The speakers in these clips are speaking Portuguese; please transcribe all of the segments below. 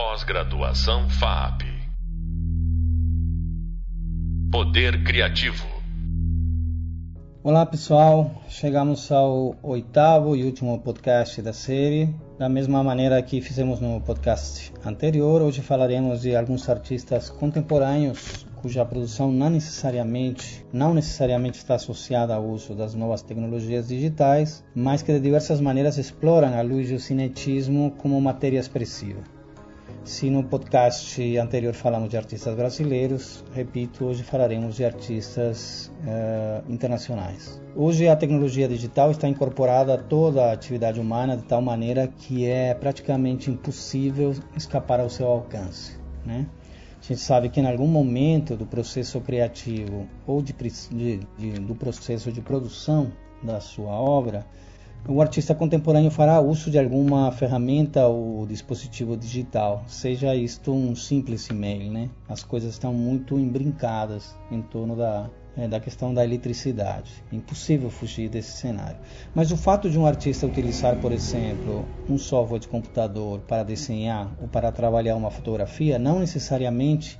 Pós-graduação FAP. Poder Criativo. Olá pessoal, chegamos ao oitavo e último podcast da série. Da mesma maneira que fizemos no podcast anterior, hoje falaremos de alguns artistas contemporâneos cuja produção não necessariamente, não necessariamente está associada ao uso das novas tecnologias digitais, mas que de diversas maneiras exploram a luz e o cinetismo como matéria expressiva. Se no podcast anterior falamos de artistas brasileiros, repito, hoje falaremos de artistas uh, internacionais. Hoje a tecnologia digital está incorporada a toda a atividade humana de tal maneira que é praticamente impossível escapar ao seu alcance. Né? A gente sabe que em algum momento do processo criativo ou de, de, de, do processo de produção da sua obra, o artista contemporâneo fará uso de alguma ferramenta ou dispositivo digital, seja isto um simples e-mail, né? As coisas estão muito embrincadas em torno da, é, da questão da eletricidade. Impossível fugir desse cenário. Mas o fato de um artista utilizar, por exemplo, um software de computador para desenhar ou para trabalhar uma fotografia não necessariamente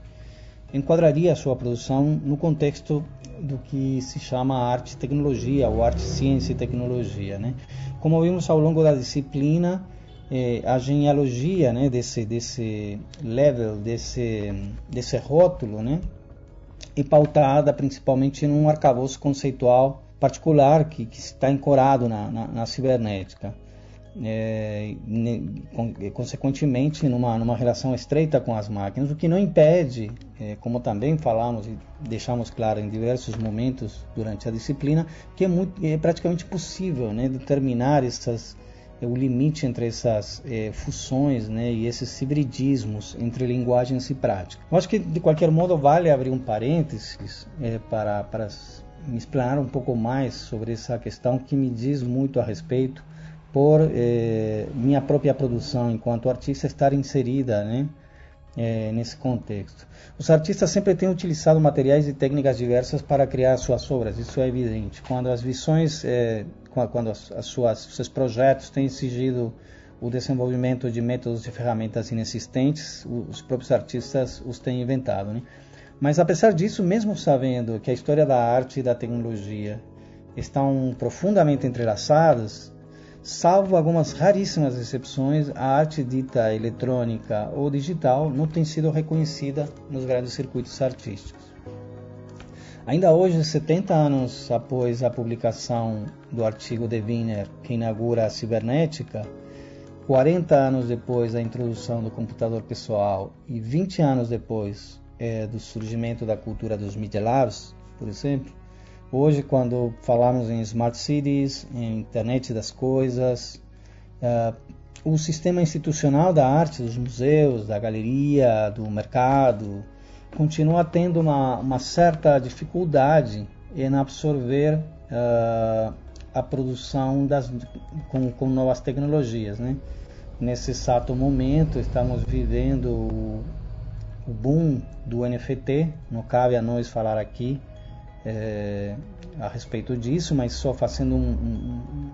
enquadraria a sua produção no contexto do que se chama arte e tecnologia, ou arte, ciência e tecnologia. Né? Como vimos ao longo da disciplina, eh, a genealogia né, desse, desse level, desse, desse rótulo, né, é pautada principalmente num arcabouço conceitual particular que, que está encorado na, na, na cibernética é, consequentemente numa, numa relação estreita com as máquinas, o que não impede, é, como também falamos e deixamos claro em diversos momentos durante a disciplina, que é, muito, é praticamente possível né, determinar essas, é, o limite entre essas é, fusões né, e esses hibridismos entre linguagens e prática. Eu acho que de qualquer modo vale abrir um parênteses é, para, para me explanar um pouco mais sobre essa questão que me diz muito a respeito por eh, minha própria produção enquanto artista estar inserida né, eh, nesse contexto. Os artistas sempre têm utilizado materiais e técnicas diversas para criar suas obras, isso é evidente. Quando as visões, eh, quando as, as suas, seus projetos têm exigido o desenvolvimento de métodos e ferramentas inexistentes, os próprios artistas os têm inventado. Né? Mas apesar disso, mesmo sabendo que a história da arte e da tecnologia estão profundamente entrelaçadas, Salvo algumas raríssimas exceções, a arte dita eletrônica ou digital não tem sido reconhecida nos grandes circuitos artísticos. Ainda hoje, 70 anos após a publicação do artigo de Wiener que inaugura a cibernética, 40 anos depois da introdução do computador pessoal e 20 anos depois é, do surgimento da cultura dos Media por exemplo, Hoje, quando falamos em smart cities, em internet das coisas, uh, o sistema institucional da arte, dos museus, da galeria, do mercado, continua tendo uma, uma certa dificuldade em absorver uh, a produção das, com, com novas tecnologias. Né? Nesse exato momento, estamos vivendo o, o boom do NFT, não cabe a nós falar aqui é, a respeito disso, mas só fazendo um, um,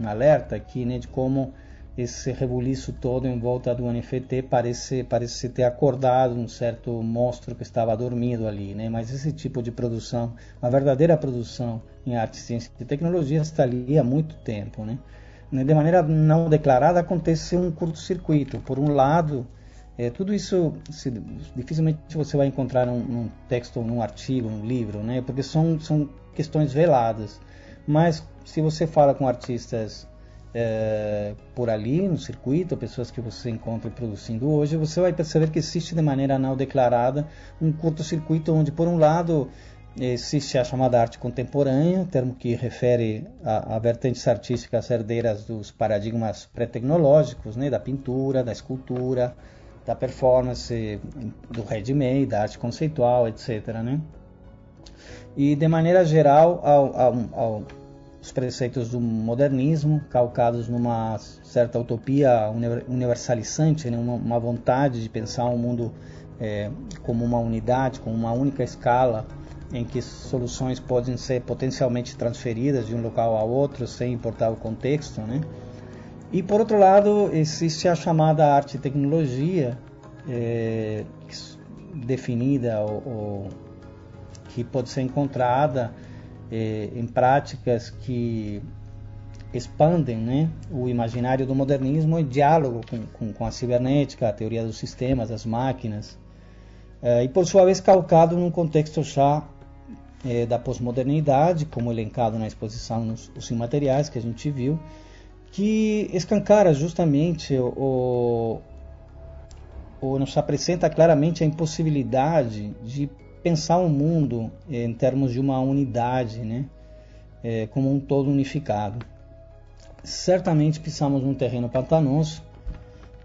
um, alerta aqui né, de como esse rebuliço todo em volta do NFT parece, parece ter acordado um certo monstro que estava dormindo ali, né? mas esse tipo de produção, uma verdadeira produção em arte, ciência e tecnologia está ali há muito tempo. Né? De maneira não declarada acontece um curto-circuito. Por um lado, é, tudo isso se, dificilmente você vai encontrar num, num, texto, num artigo, num livro, né? Porque são, são questões veladas. Mas se você fala com artistas é, por ali no circuito, pessoas que você encontra produzindo hoje, você vai perceber que existe de maneira não declarada um curto-circuito onde, por um lado, existe a chamada arte contemporânea, termo que refere a, a vertentes artísticas herdeiras dos paradigmas pré-tecnológicos, né, da pintura, da escultura, da performance, do ready-made, da arte conceitual, etc. Né? E de maneira geral, ao, ao, ao, os preceitos do modernismo, calcados numa certa utopia universalizante, né? uma, uma vontade de pensar um mundo é, como uma unidade, como uma única escala, em que soluções podem ser potencialmente transferidas de um local a outro sem importar o contexto, né? E por outro lado, existe a chamada arte e tecnologia, é, definida ou, ou, que pode ser encontrada é, em práticas que expandem né, o imaginário do modernismo em diálogo com, com, com, a cibernética, a teoria dos sistemas, as máquinas, é, e por sua vez calcado num contexto já é, da pós-modernidade, como elencado na exposição nos os imateriais que a gente viu, que escancara justamente o, ou nos apresenta claramente a impossibilidade de pensar o um mundo em termos de uma unidade, né, é, como um todo unificado certamente pisamos num terreno pantanoso.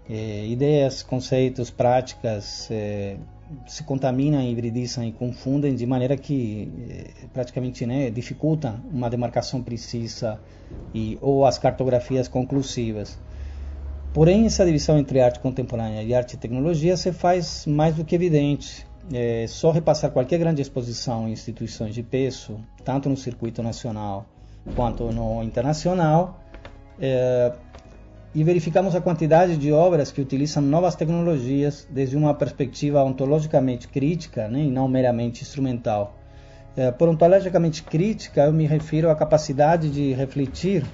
É, ideias, conceitos, práticas é, se contaminam, hibridizam e confundem de maneira que é, praticamente né, dificultam uma demarcação precisa e, ou as cartografias conclusivas. Porém, essa divisão entre arte contemporânea e arte e tecnologia se faz mais do que evidente. É só repassar qualquer grande exposição em instituições de peso, tanto no circuito nacional quanto no internacional, é, e verificamos a quantidade de obras que utilizam novas tecnologias desde uma perspectiva ontologicamente crítica né, e não meramente instrumental. É, por ontologicamente crítica, eu me refiro à capacidade de refletir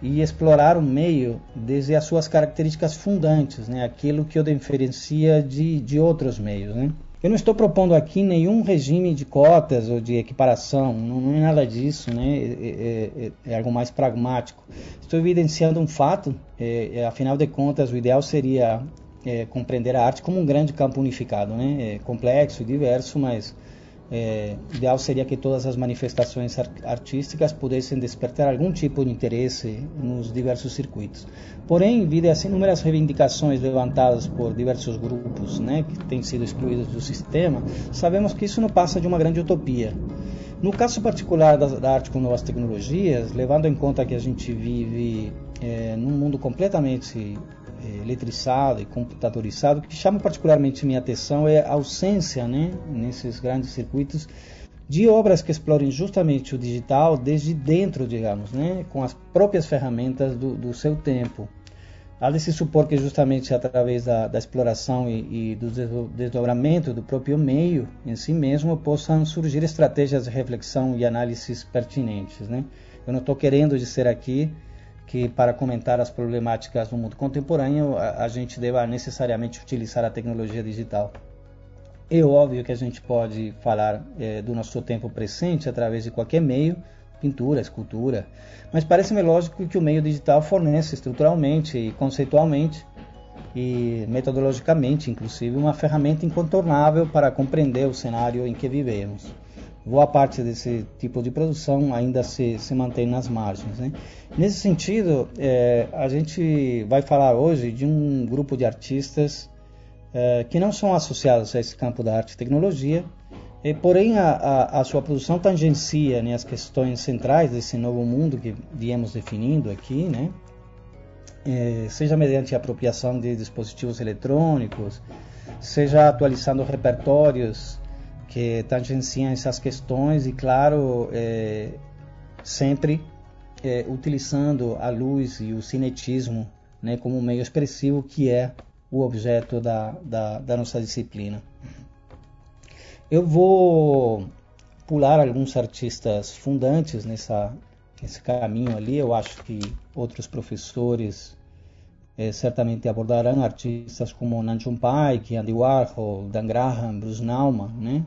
e explorar o meio desde as suas características fundantes, né, aquilo que o diferencia de, de outros meios. Né. Eu não estou propondo aqui nenhum regime de cotas ou de equiparação, não, é nada disso, né? É, é, é, é, algo mais pragmático. Estou evidenciando um fato, é, é afinal de contas, o ideal seria é, compreender a arte como um grande campo unificado, né? complexo diverso, mas é, ideal seria que todas as manifestações artísticas pudessem despertar algum tipo de interesse nos diversos circuitos. Porém, devido às inúmeras reivindicações levantadas por diversos grupos né, que têm sido excluídos do sistema, sabemos que isso não passa de uma grande utopia. No caso particular da, da arte com novas tecnologias, levando em conta que a gente vive é, num mundo completamente é, eletriçado e computadorizado, o que chama particularmente minha atenção é a ausência, né, nesses grandes circuitos, de obras que explorem justamente o digital desde dentro, digamos, né, com as próprias ferramentas do, do seu tempo. Há de se supor que justamente através da, da exploração e, e, do desdobramento do próprio meio em si mesmo possam surgir estratégias de reflexão e análises pertinentes. Né? Eu não estou querendo dizer aqui que para comentar as problemáticas do mundo contemporâneo a, a gente deva necessariamente utilizar a tecnologia digital. É óbvio que a gente pode falar é, do nosso tempo presente através de qualquer meio, pintura, escultura, mas parece-me lógico que o meio digital fornece estruturalmente e conceitualmente e metodologicamente, inclusive, uma ferramenta incontornável para compreender o cenário em que vivemos boa parte desse tipo de produção ainda se, se mantém nas margens. Né? Nesse sentido, é, a gente vai falar hoje de um grupo de artistas é, que não são associados a esse campo da arte e tecnologia, e, porém a, a, a, sua produção tangencia né, as questões centrais desse novo mundo que viemos definindo aqui, né? É, seja mediante a apropriação de dispositivos eletrônicos, seja atualizando repertórios que tangenciam essas questões e, claro, é, sempre é, utilizando a luz e o cinetismo né, como meio expressivo que é o objeto da, da, da nossa disciplina. Eu vou pular alguns artistas fundantes nessa, nesse caminho ali. Eu acho que outros professores é, certamente abordarão artistas como Nanchun Paik, Andy Warhol, Dan Graham, Bruce Nauman, né?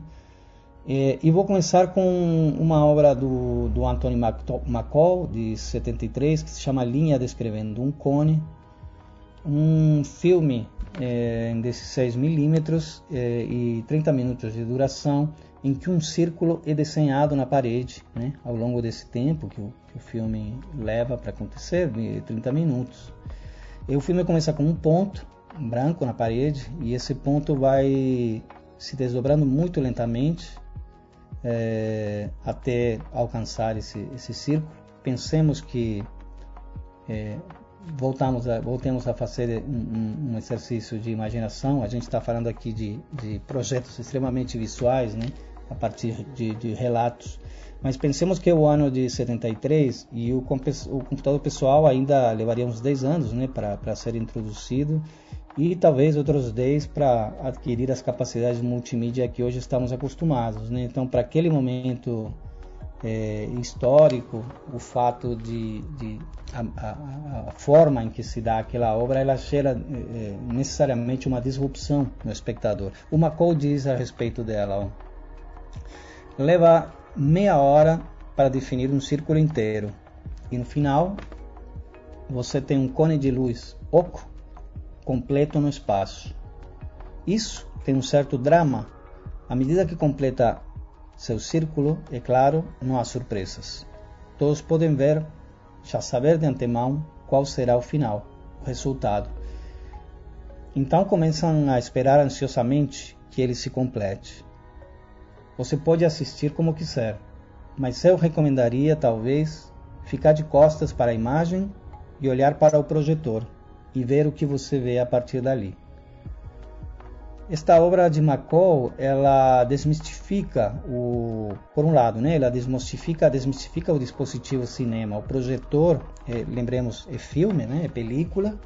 É, e vou começar com uma obra do, do Anthony McCall, de 73, que se chama Linha Descrevendo um Cone, um filme é, 16mm é, e 30 minutos de duração, em que um círculo é desenhado na parede né, ao longo desse tempo que o, que o filme leva para acontecer, de 30 minutos. E o filme começa com um ponto branco na parede e esse ponto vai se desdobrando muito lentamente é, até alcançar esse, esse círculo. Pensemos que é, voltamos a, voltemos a fazer um, um, exercício de imaginação. A gente está falando aqui de, de projetos extremamente visuais, né? A partir de, de relatos. Mas pensemos que o ano de 73 e o, o computador pessoal ainda levaria uns 10 anos né, para ser introduzido e talvez outros 10 para adquirir as capacidades multimídia que hoje estamos acostumados. Né? Então, para aquele momento é, histórico, o fato de, de a, a, a, forma em que se dá aquela obra, ela gera é, necessariamente uma disrupção no espectador. O McCall diz a respeito dela, ó, leva meia hora para definir um círculo inteiro e no final você tem um cone de luz oco completo no espaço. Isso tem um certo drama. À medida que completa seu círculo, é claro, não há surpresas. Todos podem ver, já saber de antemão qual será o final, o resultado. Então começam a esperar ansiosamente que ele se complete. Você pode assistir como quiser, mas eu recomendaria talvez ficar de costas para a imagem e olhar para o projetor e ver o que você vê a partir dali. Esta obra de McCall, ela desmistifica o, por um lado, né, ela desmistifica, desmistifica o dispositivo cinema, o projetor, é, lembremos, é filme, né, é película,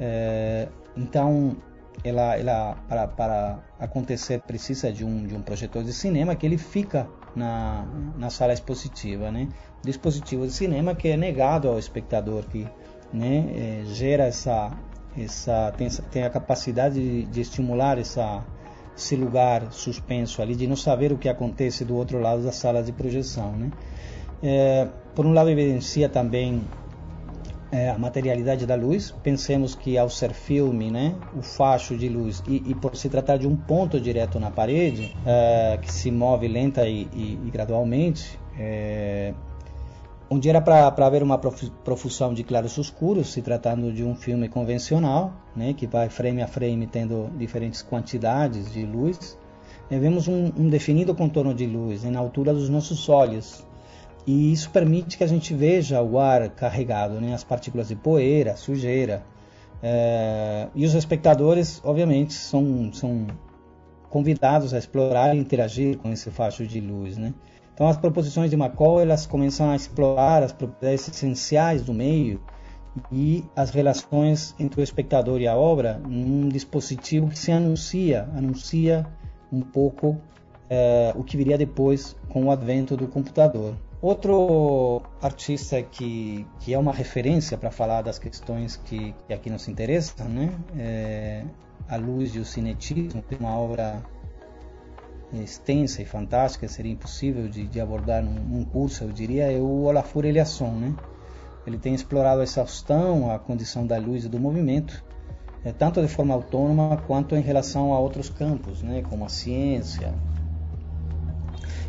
é, então ela, ela para, para acontecer precisa de um, de um projetor de cinema que ele fica na, na sala expositiva, né, dispositivo de cinema que é negado ao espectador que né, é, gera essa, essa tem, tem a capacidade de, de, estimular essa, esse lugar suspenso ali, de não saber o que acontece do outro lado da sala de projeção. Né? É, por um lado, evidencia também é, a materialidade da luz. Pensemos que ao ser filme, né, o facho de luz, e, e por se tratar de um ponto direto na parede, é, que se move lenta e, e, e gradualmente, é, onde era para haver uma profusão de claros escuros, se tratando de um filme convencional, né, que vai frame a frame tendo diferentes quantidades de luz, e vemos um, um, definido contorno de luz né, na altura dos nossos olhos. E isso permite que a gente veja o ar carregado, né, as partículas de poeira, sujeira. É, e os espectadores, obviamente, são, são convidados a explorar e interagir com esse facho de luz. Né? Então as proposições de McCall elas começam a explorar as propriedades essenciais do meio e as relações entre o espectador e a obra num dispositivo que se anuncia, anuncia um pouco é, o que viria depois com o advento do computador. Outro artista que, que é uma referência para falar das questões que, que aqui nos interessam, né, é a luz e o cinetismo, tem uma obra extensa e fantástica, seria impossível de, de abordar num, num, curso, eu diria, é o Olafur Eliasson. Né? Ele tem explorado a exaustão, a condição da luz e do movimento, é, tanto de forma autônoma quanto em relação a outros campos, né, como a ciência.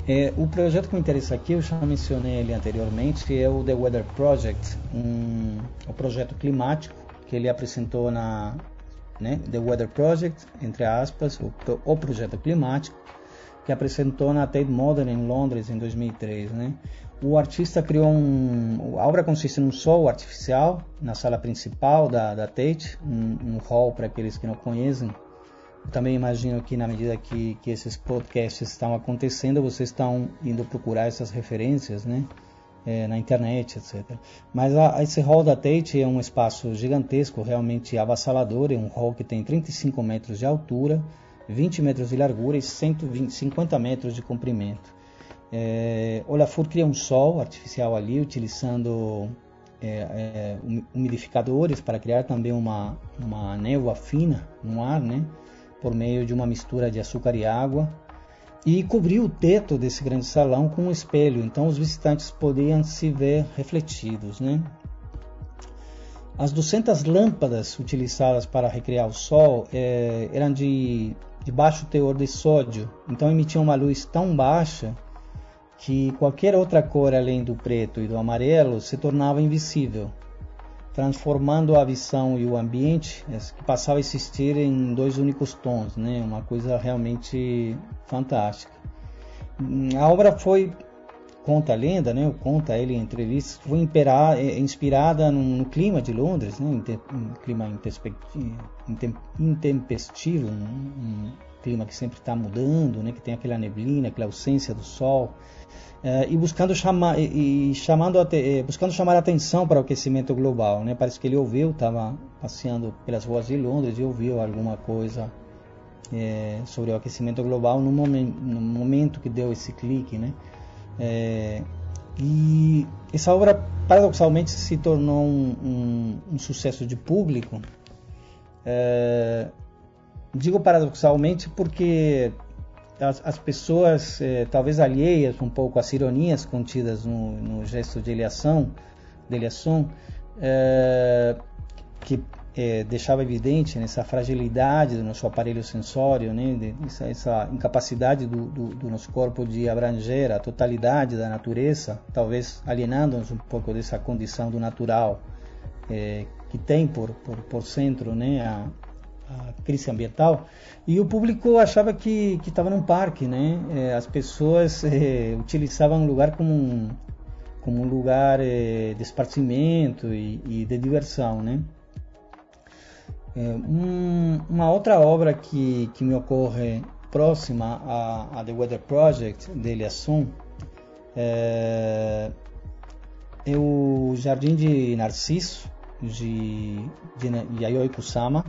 É, o projeto que me interessa aqui, eu já mencionei ele anteriormente, é o The Weather Project, um, projeto climático que ele apresentou na né, The Weather Project, entre aspas, o, o projeto climático, que apresentou na Tate Modern em Londres em 2003. Né? O artista criou um. A obra consiste num sol artificial na sala principal da, da Tate, um, um hall para aqueles que não conhecem. Também imagino que na medida que, que esses podcasts estão acontecendo, vocês estão indo procurar essas referências, né? É, na internet, etc. Mas a, esse hall da Tate é um espaço gigantesco, realmente avassalador, é um hall que tem 35 metros de altura, 20 metros de largura e 150 metros de comprimento. É, Olafur cria um sol artificial ali, utilizando é, é, umidificadores para criar também uma, uma névoa fina no ar, né, por meio de uma mistura de açúcar e água. E cobriu o teto desse grande salão com um espelho, então os visitantes podiam se ver refletidos. Né? As 200 lâmpadas utilizadas para recriar o sol é, eram de de baixo teor de sódio, então emitiam uma luz tão baixa que qualquer outra cor além do preto e do amarelo se tornava invisível, transformando a visão e o ambiente que passava a existir em dois únicos tons, né? Uma coisa realmente fantástica. A obra foi conta a lenda, né, conta ele em entrevistas, foi é, inspirada no, clima de Londres, né, um clima intempestivo, um clima que sempre está mudando, né, que tem aquela neblina, aquela ausência do sol, uh, e buscando chamar e, chamando eh, buscando chamar a atenção para o aquecimento global, né? Parece que ele ouviu, estava passeando pelas ruas de Londres e ouviu alguma coisa é, sobre o aquecimento global no momento, no momento que deu esse clique, né? É, e essa obra paradoxalmente se tornou um, um, um sucesso de público. É, digo paradoxalmente porque as, as pessoas, é, talvez alheias um pouco às ironias contidas no, no gesto de Eliasson, de Eliasson é, que é, deixava evidente nessa fragilidade do nosso aparelho sensório, né, essa, essa, incapacidade do, do, do, nosso corpo de abranger a totalidade da natureza, talvez alienando-nos um pouco dessa condição do natural que tem por, por, por centro né, a, a, crise ambiental. E o público achava que estava num parque, né? É, as pessoas é, utilizavam o lugar como um, como um lugar é, de esparcimento e, e de diversão, né? É, um, uma outra obra que, que me ocorre próxima a, a The Weather Project, de Eliasson, é, é o Jardim de Narciso, de, de Yayoi Kusama.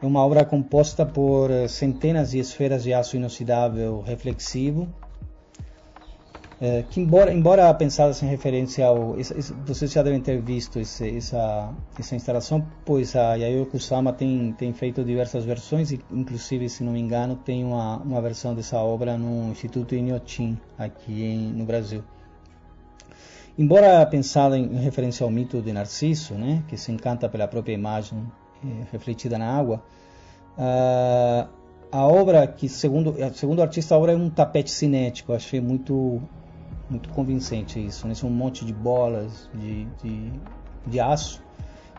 É uma obra composta por centenas de esferas de aço inoxidável reflexivo, é, que embora, embora pensadas em referência ao... vocês já devem ter visto esse, essa, essa instalação, pois a Yayoi Kusama tem, tem feito diversas versões, e inclusive, se não me engano, tem uma, uma versão dessa obra no Instituto Inhotim, aqui em, no Brasil. Embora pensada em referência ao mito de Narciso, né, que se encanta pela própria imagem eh, refletida na água, uh, a obra que segundo segundo o artista a obra é um tapete cinético, eu achei muito muito convincente isso, né? São um monte de bolas de, de, de aço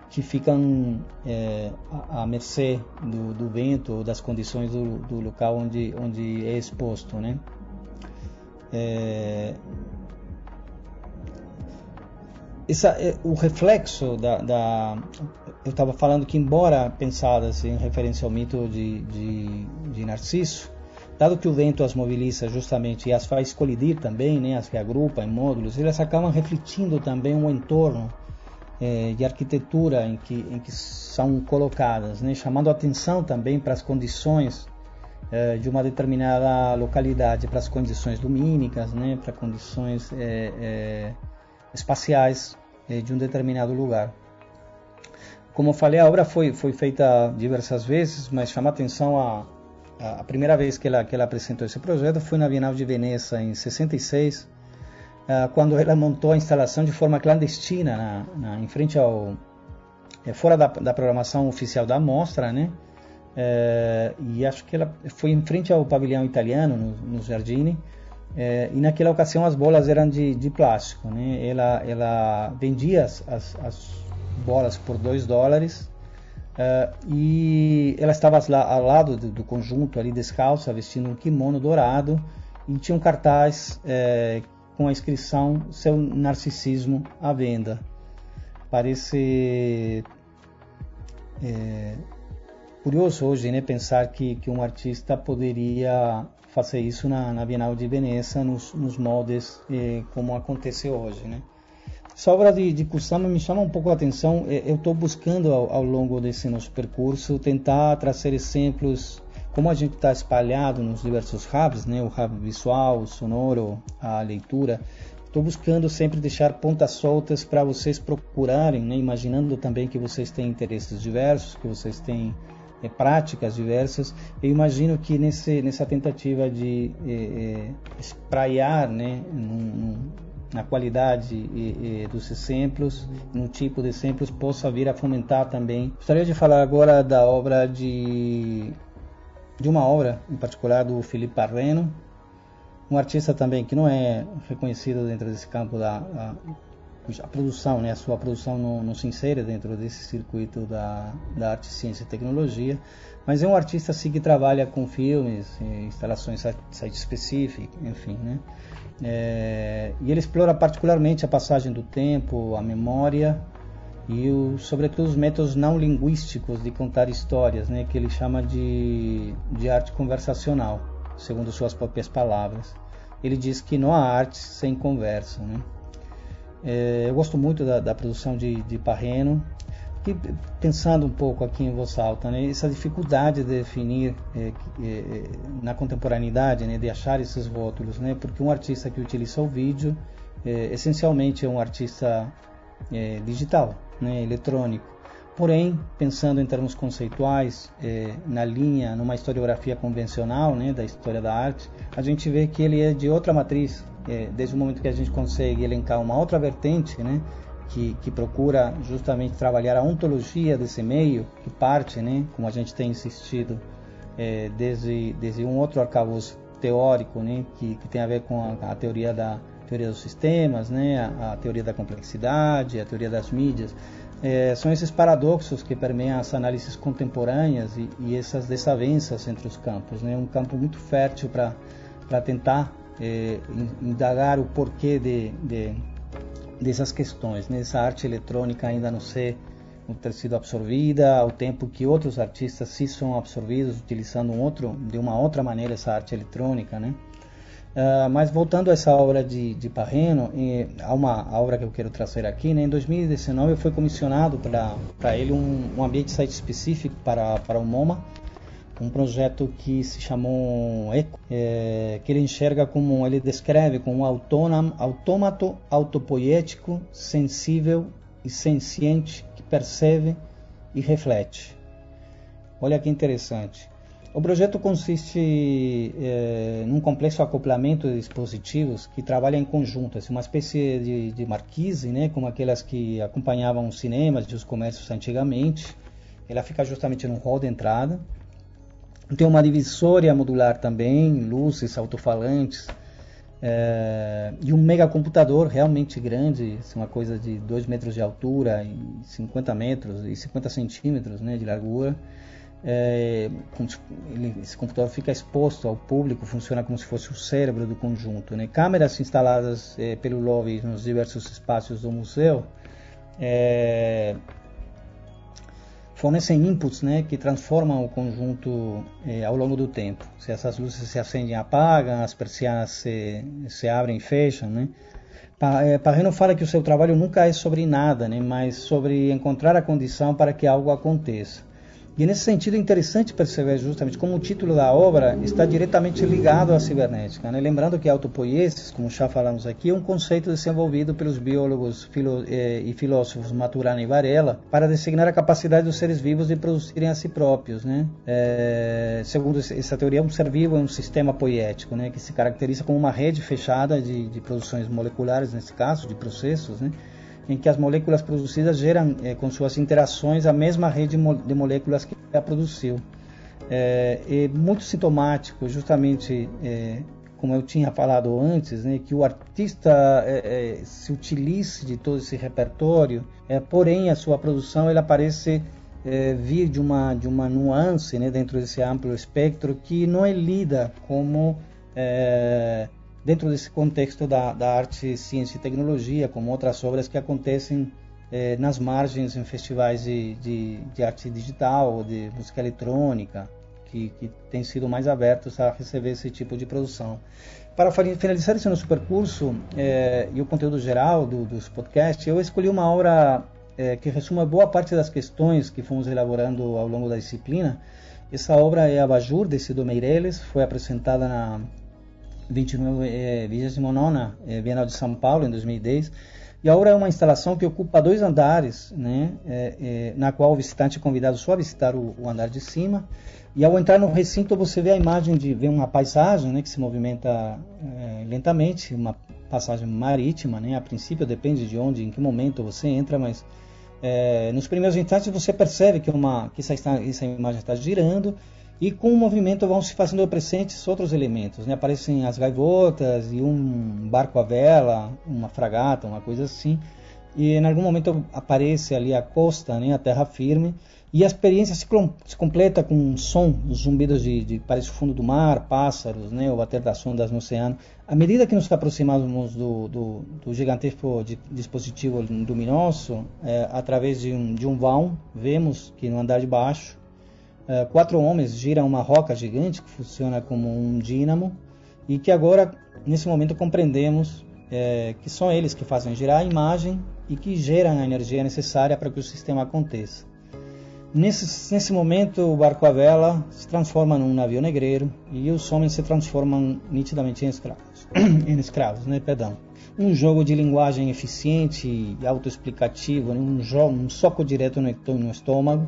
que ficam é, à mercê do, do, vento ou das condições do, do, local onde, onde é exposto, né? É, essa, é, o reflexo da, da eu estava falando que embora pensadas em referência ao mito de, de, de Narciso, Dado que o vento as moviliza justamente e as faz colidir também, né, as reagrupa em módulos, elas acabam refletindo também o entorno eh, de arquitetura em que, em que são colocadas, né, chamando atenção também para as condições eh, de uma determinada localidade, para as condições lumínicas, né, para condições espaciais de um determinado lugar. Como eu falei, a obra foi, foi feita diversas vezes, mas chama atenção a a primeira vez que ela, que ela apresentou esse projeto foi na Bienal de Veneza em 66, uh, quando ela montou a instalação de forma clandestina na, na, em frente ao é, fora da, da, programação oficial da mostra, né? É, e acho que ela foi em frente ao pavilhão italiano no, no. É, e naquela ocasião as bolas eram de, de plástico, né? Ela, ela vendia as, as, as bolas por 2 dólares Uh, e ela estava ao lado do, do, conjunto ali descalça, vestindo um kimono dourado e tinha um cartaz é, com a inscrição Seu Narcisismo à venda. Parece é, curioso hoje né, pensar que, que um artista poderia fazer isso na, na Bienal de Veneza nos, nos moldes é, como acontece hoje. Né? Essa obra de, de Kusama me chama um pouco a atenção. É, eu estou buscando ao, ao, longo desse nosso percurso tentar trazer exemplos, como a gente está espalhado nos diversos hubs, né? o hub visual, o sonoro, a leitura. Estou buscando sempre deixar pontas soltas para vocês procurarem, né? imaginando também que vocês têm interesses diversos, que vocês têm é, práticas diversas. Eu imagino que nesse, nessa tentativa de é, é, espraiar né? num, na qualidade e, e dos exemplos, no tipo de exemplos, possa vir a fomentar também. Gostaria de falar agora da obra de de uma obra em particular do Felipe Parreno, um artista também que não é reconhecido dentro desse campo da, a produção, né, a sua produção não, não se insere dentro desse circuito da, da arte, ciência e tecnologia, mas é um artista assim, que trabalha com filmes, instalações site específico, enfim, né? É, e ele explora particularmente a passagem do tempo, a memória e, o, sobretudo, os métodos não linguísticos de contar histórias, né, que ele chama de, de arte conversacional, segundo suas próprias palavras. Ele diz que não há arte sem conversa. Né? É, eu gosto muito da, da produção de, de Parreno, que, pensando um pouco aqui em voz alta, né, essa dificuldade de definir é, é, na contemporaneidade, né, de achar esses rótulos, né, porque um artista que utiliza o vídeo, é, essencialmente é um artista é, digital, né, eletrônico. Porém, pensando em termos conceituais, é, na linha, numa historiografia convencional né, da história da arte, a gente vê que ele é de outra matriz, é, desde o momento que a gente consegue elencar uma outra vertente, né, que, que, procura justamente trabalhar a ontologia desse meio, que parte, né, como a gente tem insistido, é, desde, desde um outro arcabouço teórico, né, que, que tem a ver com a, a teoria da teoria dos sistemas, né, a, a, teoria da complexidade, a teoria das mídias. É, são esses paradoxos que permeiam as análises contemporâneas e, e essas desavenças entre os campos. Né, um campo muito fértil para tentar é, indagar o porquê de, de, dessas questões, né, essa arte eletrônica ainda não ser não ter sido absorvida, ao tempo que outros artistas sim são absorvidos utilizando um outro, de uma outra maneira essa arte eletrônica, né? Uh, mas voltando a essa obra de, de Parreno, e, há uma obra que eu quero trazer aqui. Né? Em 2019 foi comissionado para ele um, um ambiente site específico para, para o MoMA, um projeto que se chamou Eco, é, que ele enxerga como, ele descreve como um autônomo, autômato autopoético, sensível e senciente que percebe e reflete. Olha que interessante. O projeto consiste é, num complexo acoplamento de dispositivos que trabalham em conjunto, assim, uma espécie de, de marquise, né, como aquelas que acompanhavam os cinemas e os comércios antigamente. Ela fica justamente no hall de entrada. Tem uma divisória modular também, luzes, alto-falantes, é, e um megacomputador realmente grande, assim, uma coisa de 2 metros de altura e 50 metros e 50 centímetros né, de largura é, ele, esse computador fica exposto ao público, funciona como se fosse o cérebro do conjunto. Né? Câmeras instaladas é, pelo lobby nos diversos espaços do museu é, fornecem inputs né, que transformam o conjunto é, ao longo do tempo. Se essas luzes se acendem e apagam, as persianas se, se abrem e fecham. Né? Parreno fala que o seu trabalho nunca é sobre nada, né, mas sobre encontrar a condição para que algo aconteça. E nesse sentido é interessante perceber justamente como o título da obra está diretamente ligado à cibernética. Né? Lembrando que autopoiesis, como já falamos aqui, é um conceito desenvolvido pelos biólogos filo, eh, e filósofos Maturana e Varela para designar a capacidade dos seres vivos de produzirem a si próprios. Né? É, segundo essa teoria, um ser vivo é um sistema poético, né? que se caracteriza como uma rede fechada de, de produções moleculares, nesse caso, de processos, né? Em que as moléculas produzidas geram é, com suas interações a mesma rede de moléculas que a produziu. É, é muito sintomático, justamente é, como eu tinha falado antes, né, que o artista é, é, se utilize de todo esse repertório, é, porém a sua produção ela parece vir de uma de uma nuance né, dentro desse amplo espectro que não é lida como dentro desse contexto da, da arte, ciência e tecnologia, como outras obras que acontecem eh, nas margens em festivais de, de, de, arte digital de música eletrônica, que, que têm sido mais abertos a receber esse tipo de produção. Para finalizar esse nosso percurso eh, e o conteúdo geral do, dos podcasts, eu escolhi uma obra eh, que resume boa parte das questões que fomos elaborando ao longo da disciplina. Essa obra é Abajur, de Cido Meireles, foi apresentada na 29, é, 29 é, Bienal de São Paulo, em 2010. E a é uma instalação que ocupa dois andares, né, é, é, na qual o visitante é convidado só a visitar o, o, andar de cima. E ao entrar no recinto, você vê a imagem de ver uma paisagem né, que se movimenta é, lentamente, uma passagem marítima. Né, a princípio, depende de onde, em que momento você entra, mas nos primeiros instantes você percebe que, uma, que essa, essa imagem está girando e com o movimento vão se fazendo presentes outros elementos. Né? Aparecem as gaivotas e um barco à vela, uma fragata, uma coisa assim. e em algum momento aparece ali a costa, né, a terra firme, e a experiência se, se completa com um som, os zumbidos de, de, parece o fundo do mar, pássaros, né, o bater das ondas no oceano. À medida que nos aproximamos do, do, do gigantesco dispositivo luminoso, é, através de um, de um vão, vemos que no andar de baixo, quatro homens giram uma roca gigante que funciona como um dínamo e que agora, nesse momento, compreendemos é, que são eles que fazem girar a imagem e que geram a energia necessária para que o sistema aconteça. Nesse, nesse momento, o barco à vela se transforma num navio negreiro e os homens se transformam nitidamente em escravos. em escravos, né? Perdão. Um jogo de linguagem eficiente e autoexplicativo, né? um, um soco direto no, no estômago.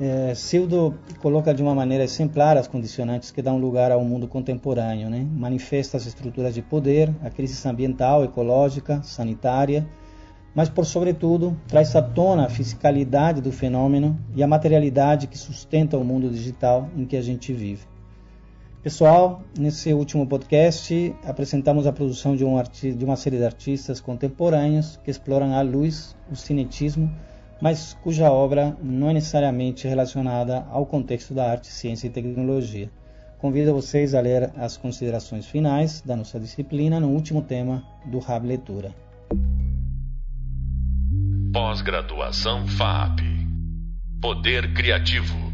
É, Sildo coloca de uma maneira exemplar as condicionantes que dão lugar ao mundo contemporâneo, né? manifesta as estruturas de poder, a crise ambiental, ecológica, sanitária, mas por sobretudo traz à tona a fisicalidade do fenômeno e a materialidade que sustenta o mundo digital em que a gente vive. Pessoal, nesse último podcast apresentamos a produção de, um de uma série de artistas contemporâneos que exploram a luz, o cinetismo, mas cuja obra não é necessariamente relacionada ao contexto da arte, ciência e tecnologia. Convido vocês a ler as considerações finais da nossa disciplina no último tema do Rab Leitura. Pós-graduação FAP. Poder Criativo.